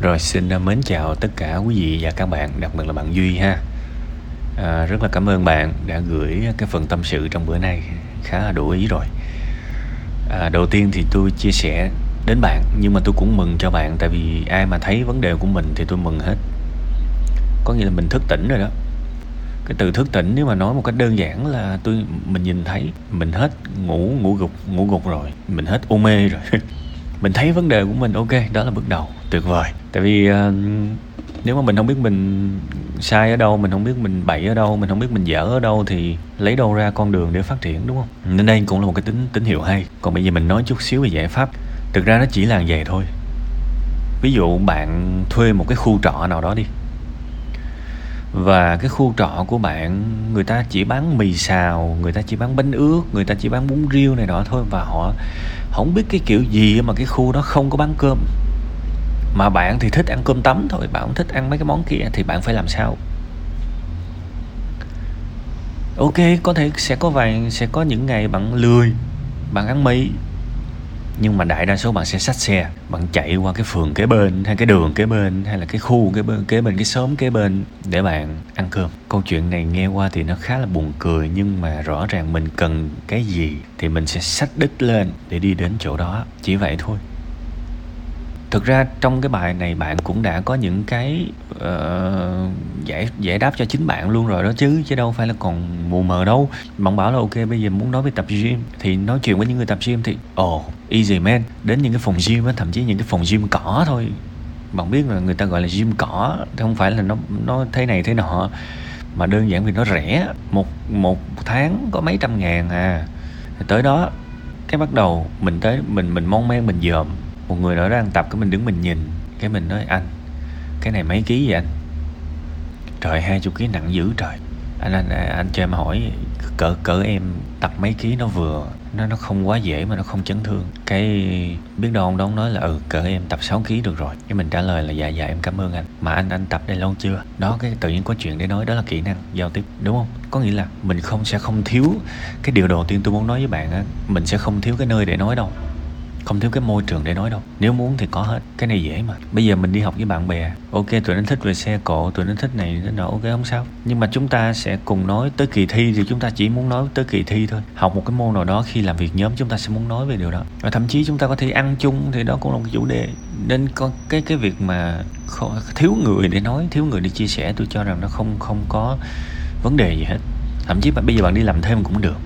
Rồi xin à, mến chào tất cả quý vị và các bạn, đặc biệt là bạn Duy ha. À, rất là cảm ơn bạn đã gửi cái phần tâm sự trong bữa nay khá là đủ ý rồi. À, đầu tiên thì tôi chia sẻ đến bạn nhưng mà tôi cũng mừng cho bạn tại vì ai mà thấy vấn đề của mình thì tôi mừng hết. Có nghĩa là mình thức tỉnh rồi đó. Cái từ thức tỉnh nếu mà nói một cách đơn giản là tôi mình nhìn thấy mình hết ngủ ngủ gục ngủ gục rồi, mình hết u mê rồi. mình thấy vấn đề của mình ok, đó là bước đầu. Tuyệt vời. Tại vì uh, nếu mà mình không biết mình sai ở đâu mình không biết mình bậy ở đâu mình không biết mình dở ở đâu thì lấy đâu ra con đường để phát triển đúng không? Nên đây cũng là một cái tín tín hiệu hay. Còn bây giờ mình nói chút xíu về giải pháp. Thực ra nó chỉ là vậy thôi. Ví dụ bạn thuê một cái khu trọ nào đó đi và cái khu trọ của bạn, người ta chỉ bán mì xào, người ta chỉ bán bánh ướt, người ta chỉ bán bún riêu này nọ thôi và họ không biết cái kiểu gì mà cái khu đó không có bán cơm. Mà bạn thì thích ăn cơm tấm thôi, bạn không thích ăn mấy cái món kia thì bạn phải làm sao? Ok, có thể sẽ có vài, sẽ có những ngày bạn lười, bạn ăn mì nhưng mà đại đa số bạn sẽ xách xe. Bạn chạy qua cái phường kế bên, hay cái đường kế bên, hay là cái khu kế bên kế bên, cái xóm kế bên để bạn ăn cơm. Câu chuyện này nghe qua thì nó khá là buồn cười, nhưng mà rõ ràng mình cần cái gì thì mình sẽ xách đích lên để đi đến chỗ đó. Chỉ vậy thôi thực ra trong cái bài này bạn cũng đã có những cái uh, giải giải đáp cho chính bạn luôn rồi đó chứ chứ đâu phải là còn mù mờ đâu. Bạn bảo là ok bây giờ muốn nói về tập gym thì nói chuyện với những người tập gym thì ồ oh, easy man. Đến những cái phòng gym á thậm chí những cái phòng gym cỏ thôi. Bạn biết là người ta gọi là gym cỏ không phải là nó nó thế này thế nọ. Mà đơn giản vì nó rẻ một một tháng có mấy trăm ngàn à. Tới đó cái bắt đầu mình tới mình mình mon men mình dòm một người đó đang tập, cái mình đứng mình nhìn, cái mình nói, anh, cái này mấy ký vậy anh? Trời, hai chục ký nặng dữ trời. Anh anh anh cho em hỏi, cỡ cỡ em tập mấy ký nó vừa, nó nó không quá dễ mà nó không chấn thương. Cái biết đâu ông đó ông nói là ừ cỡ em tập 6 ký được rồi. Cái mình trả lời là dạ dạ em cảm ơn anh. Mà anh anh tập đây lâu chưa? Đó, cái tự nhiên có chuyện để nói, đó là kỹ năng giao tiếp, đúng không? Có nghĩa là mình không, sẽ không thiếu cái điều đầu tiên tôi muốn nói với bạn á, mình sẽ không thiếu cái nơi để nói đâu không thiếu cái môi trường để nói đâu. Nếu muốn thì có hết. Cái này dễ mà. Bây giờ mình đi học với bạn bè. Ok, tụi nó thích về xe cộ, tụi nó thích này thế nọ. Ok, không sao. Nhưng mà chúng ta sẽ cùng nói tới kỳ thi thì chúng ta chỉ muốn nói tới kỳ thi thôi. Học một cái môn nào đó khi làm việc nhóm chúng ta sẽ muốn nói về điều đó. Và thậm chí chúng ta có thể ăn chung thì đó cũng là một chủ đề. Nên có cái cái việc mà thiếu người để nói, thiếu người để chia sẻ tôi cho rằng nó không không có vấn đề gì hết. Thậm chí mà bây giờ bạn đi làm thêm cũng được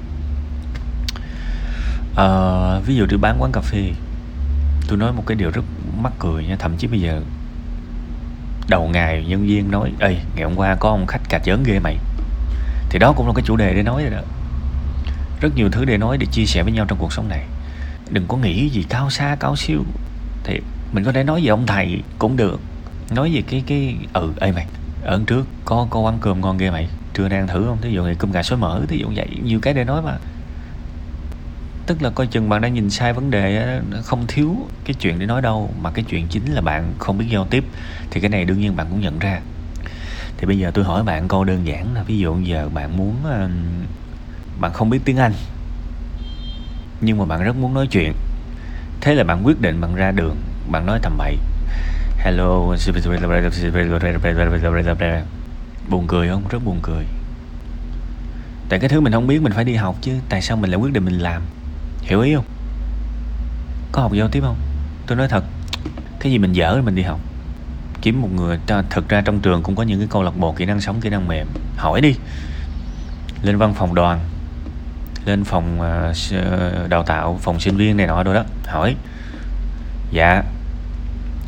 uh, ví dụ tôi bán quán cà phê tôi nói một cái điều rất mắc cười nha thậm chí bây giờ đầu ngày nhân viên nói ê ngày hôm qua có ông khách cà chớn ghê mày. Thì đó cũng là cái chủ đề để nói rồi đó. Rất nhiều thứ để nói để chia sẻ với nhau trong cuộc sống này. Đừng có nghĩ gì cao xa cao siêu. Thì mình có thể nói về ông thầy cũng được. Nói về cái cái ừ ê mày ở trước có có ăn cơm ngon ghê mày trưa nay ăn thử không? Thí dụ như cơm gà xối mỡ thí dụ vậy nhiều cái để nói mà tức là coi chừng bạn đang nhìn sai vấn đề không thiếu cái chuyện để nói đâu, mà cái chuyện chính là bạn không biết giao tiếp, thì cái này đương nhiên bạn cũng nhận ra. Thì bây giờ tôi hỏi bạn câu đơn giản là ví dụ giờ bạn muốn ờ, bạn không biết tiếng anh, nhưng mà bạn rất muốn nói chuyện. Thế là bạn quyết định bạn ra đường, bạn nói tầm bậy. Hello buồn cười không? Rất buồn cười. Tại cái thứ mình không biết mình phải đi học chứ, tại sao mình lại quyết định mình làm? Hiểu ý không? Có học giao tiếp không? Tôi nói thật, cái gì mình dở thì mình đi học. Kiếm một người thực ra trong trường cũng có những cái câu lạc bộ kỹ năng sống, kỹ năng mềm. Hỏi đi. Lên văn phòng đoàn, lên phòng ờ, ờ, đào tạo, phòng sinh viên này nọ rồi đó. Hỏi. Dạ.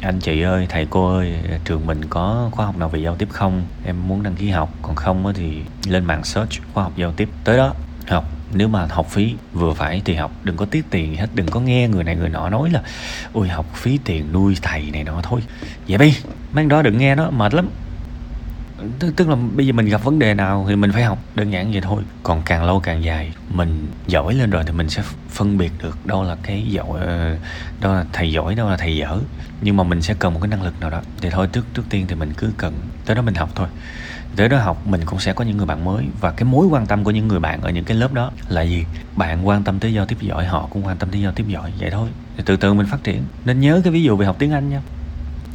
Anh chị ơi, thầy cô ơi, trường mình có khóa học nào về giao tiếp không? Em muốn đăng ký học, còn không thì lên mạng search khóa học giao tiếp. Tới đó, học nếu mà học phí vừa phải thì học đừng có tiết tiền hết đừng có nghe người này người nọ nói là ôi học phí tiền nuôi thầy này nọ thôi. Dạ vậy đi mấy đó đừng nghe nó mệt lắm. Tức, tức là bây giờ mình gặp vấn đề nào thì mình phải học đơn giản vậy thôi. Còn càng lâu càng dài mình giỏi lên rồi thì mình sẽ phân biệt được đâu là cái giỏi ờ, đâu là thầy giỏi đâu là thầy dở. Nhưng mà mình sẽ cần một cái năng lực nào đó. Thì thôi trước trước tiên thì mình cứ cần tới đó mình học thôi tới đó học, mình cũng sẽ có những người bạn mới. Và cái mối quan tâm của những người bạn ở những cái lớp đó là gì? Bạn quan tâm tới giao tiếp giỏi, họ cũng quan tâm tới giao tiếp giỏi. Vậy thôi. Thì từ từ mình phát triển. Nên nhớ cái ví dụ về học tiếng anh nha.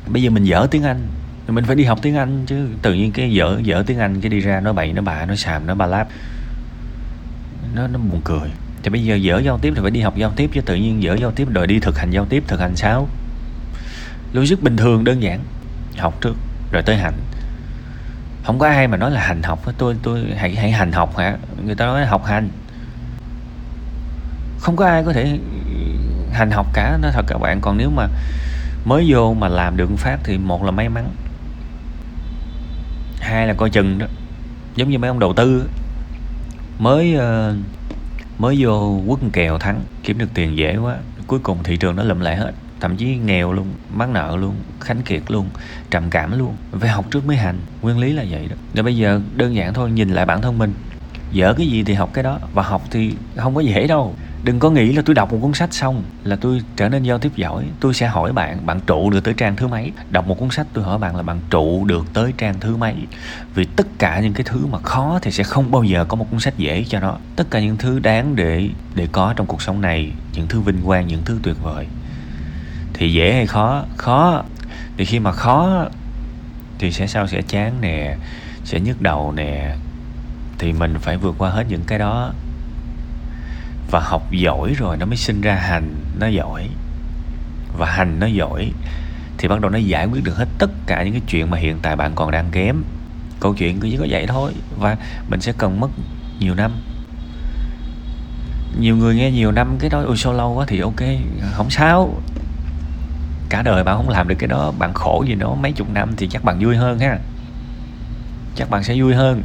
Bây giờ mình dở tiếng anh, thì mình phải đi học tiếng anh chứ. Tự nhiên cái dở dở tiếng anh, cái đi ra nó bậy nó bạ nó xàm nó ba láp. Nó nó buồn cười. Thì bây giờ dở giao tiếp thì phải đi học giao tiếp chứ. Tự nhiên dở giao tiếp rồi đi thực hành giao tiếp, thực hành sao? Logic bình thường, đơn giản. Học trước, rồi tới hành không có ai mà nói là hành học tôi tôi hãy hãy hành học hả? Người ta nói là học hành. Không có ai có thể hành học cả nó thật các bạn. Còn nếu mà mới vô mà làm được phát thì một là may mắn. Hai là coi chừng đó. Giống như mấy ông đầu tư mới ờ, mới vô quất kèo thắng, kiếm được tiền dễ quá. Cuối cùng thị trường nó lụm lại hết thậm chí nghèo luôn, mắc nợ luôn, khánh kiệt luôn, trầm cảm luôn, phải học trước mới hành. Nguyên lý là vậy đó. Rồi bây giờ đơn giản thôi, nhìn lại bản thân mình. Dở cái gì thì học cái đó, và học thì không có dễ đâu. Đừng có nghĩ là tôi đọc một cuốn sách xong là tôi trở nên giao tiếp giỏi. Tôi sẽ hỏi bạn bạn trụ được tới trang thứ mấy? Đọc một cuốn sách, tôi hỏi bạn là bạn trụ được tới trang thứ mấy? Vì tất cả những cái thứ mà khó thì sẽ không bao giờ có một cuốn sách dễ cho nó. Tất cả những thứ đáng để để có trong cuộc sống này, những thứ vinh quang, những thứ tuyệt vời thì dễ hay khó? Khó. Thì khi mà khó, thì sẽ sao? Sẽ chán nè, sẽ nhức đầu nè, thì mình phải vượt qua hết những cái đó. Và học giỏi rồi nó mới sinh ra hành nó giỏi. Và hành nó giỏi thì bắt đầu nó giải quyết được hết tất cả những cái chuyện mà hiện tại bạn còn đang kém. Câu chuyện cứ chỉ có vậy thôi và mình sẽ cần mất nhiều năm. Nhiều người nghe nhiều năm cái đó, ôi, sao lâu quá? Thì ok, không sao cả đời bạn không làm được cái đó, bạn khổ gì đó mấy chục năm thì chắc bạn vui hơn ha. Chắc bạn sẽ vui hơn.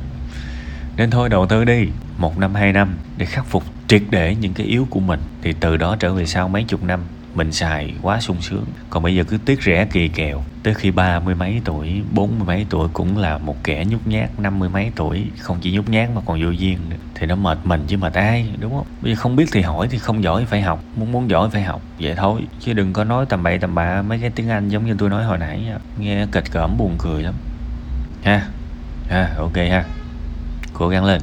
Nên thôi đầu tư đi, một năm, hai năm để khắc phục triệt để những cái yếu của mình, thì từ đó trở về sau mấy chục năm mình xài quá sung sướng. Còn bây giờ cứ tiếc rẻ kỳ kèo. Tới khi ba mươi mấy tuổi, bốn mươi mấy tuổi cũng là một kẻ nhút nhát. Năm mươi mấy tuổi không chỉ nhút nhát mà còn vô duyên nữa. Thì nó mệt mình chứ mệt ai, đúng không? Bây giờ không biết thì hỏi thì không giỏi phải học. Muốn muốn giỏi phải học, vậy thôi. Chứ đừng có nói tầm bậy tầm bạ mấy cái tiếng anh giống như tôi nói hồi nãy nghe kịch cỡm buồn cười lắm. Ha ha, ok ha. Cố gắng lên.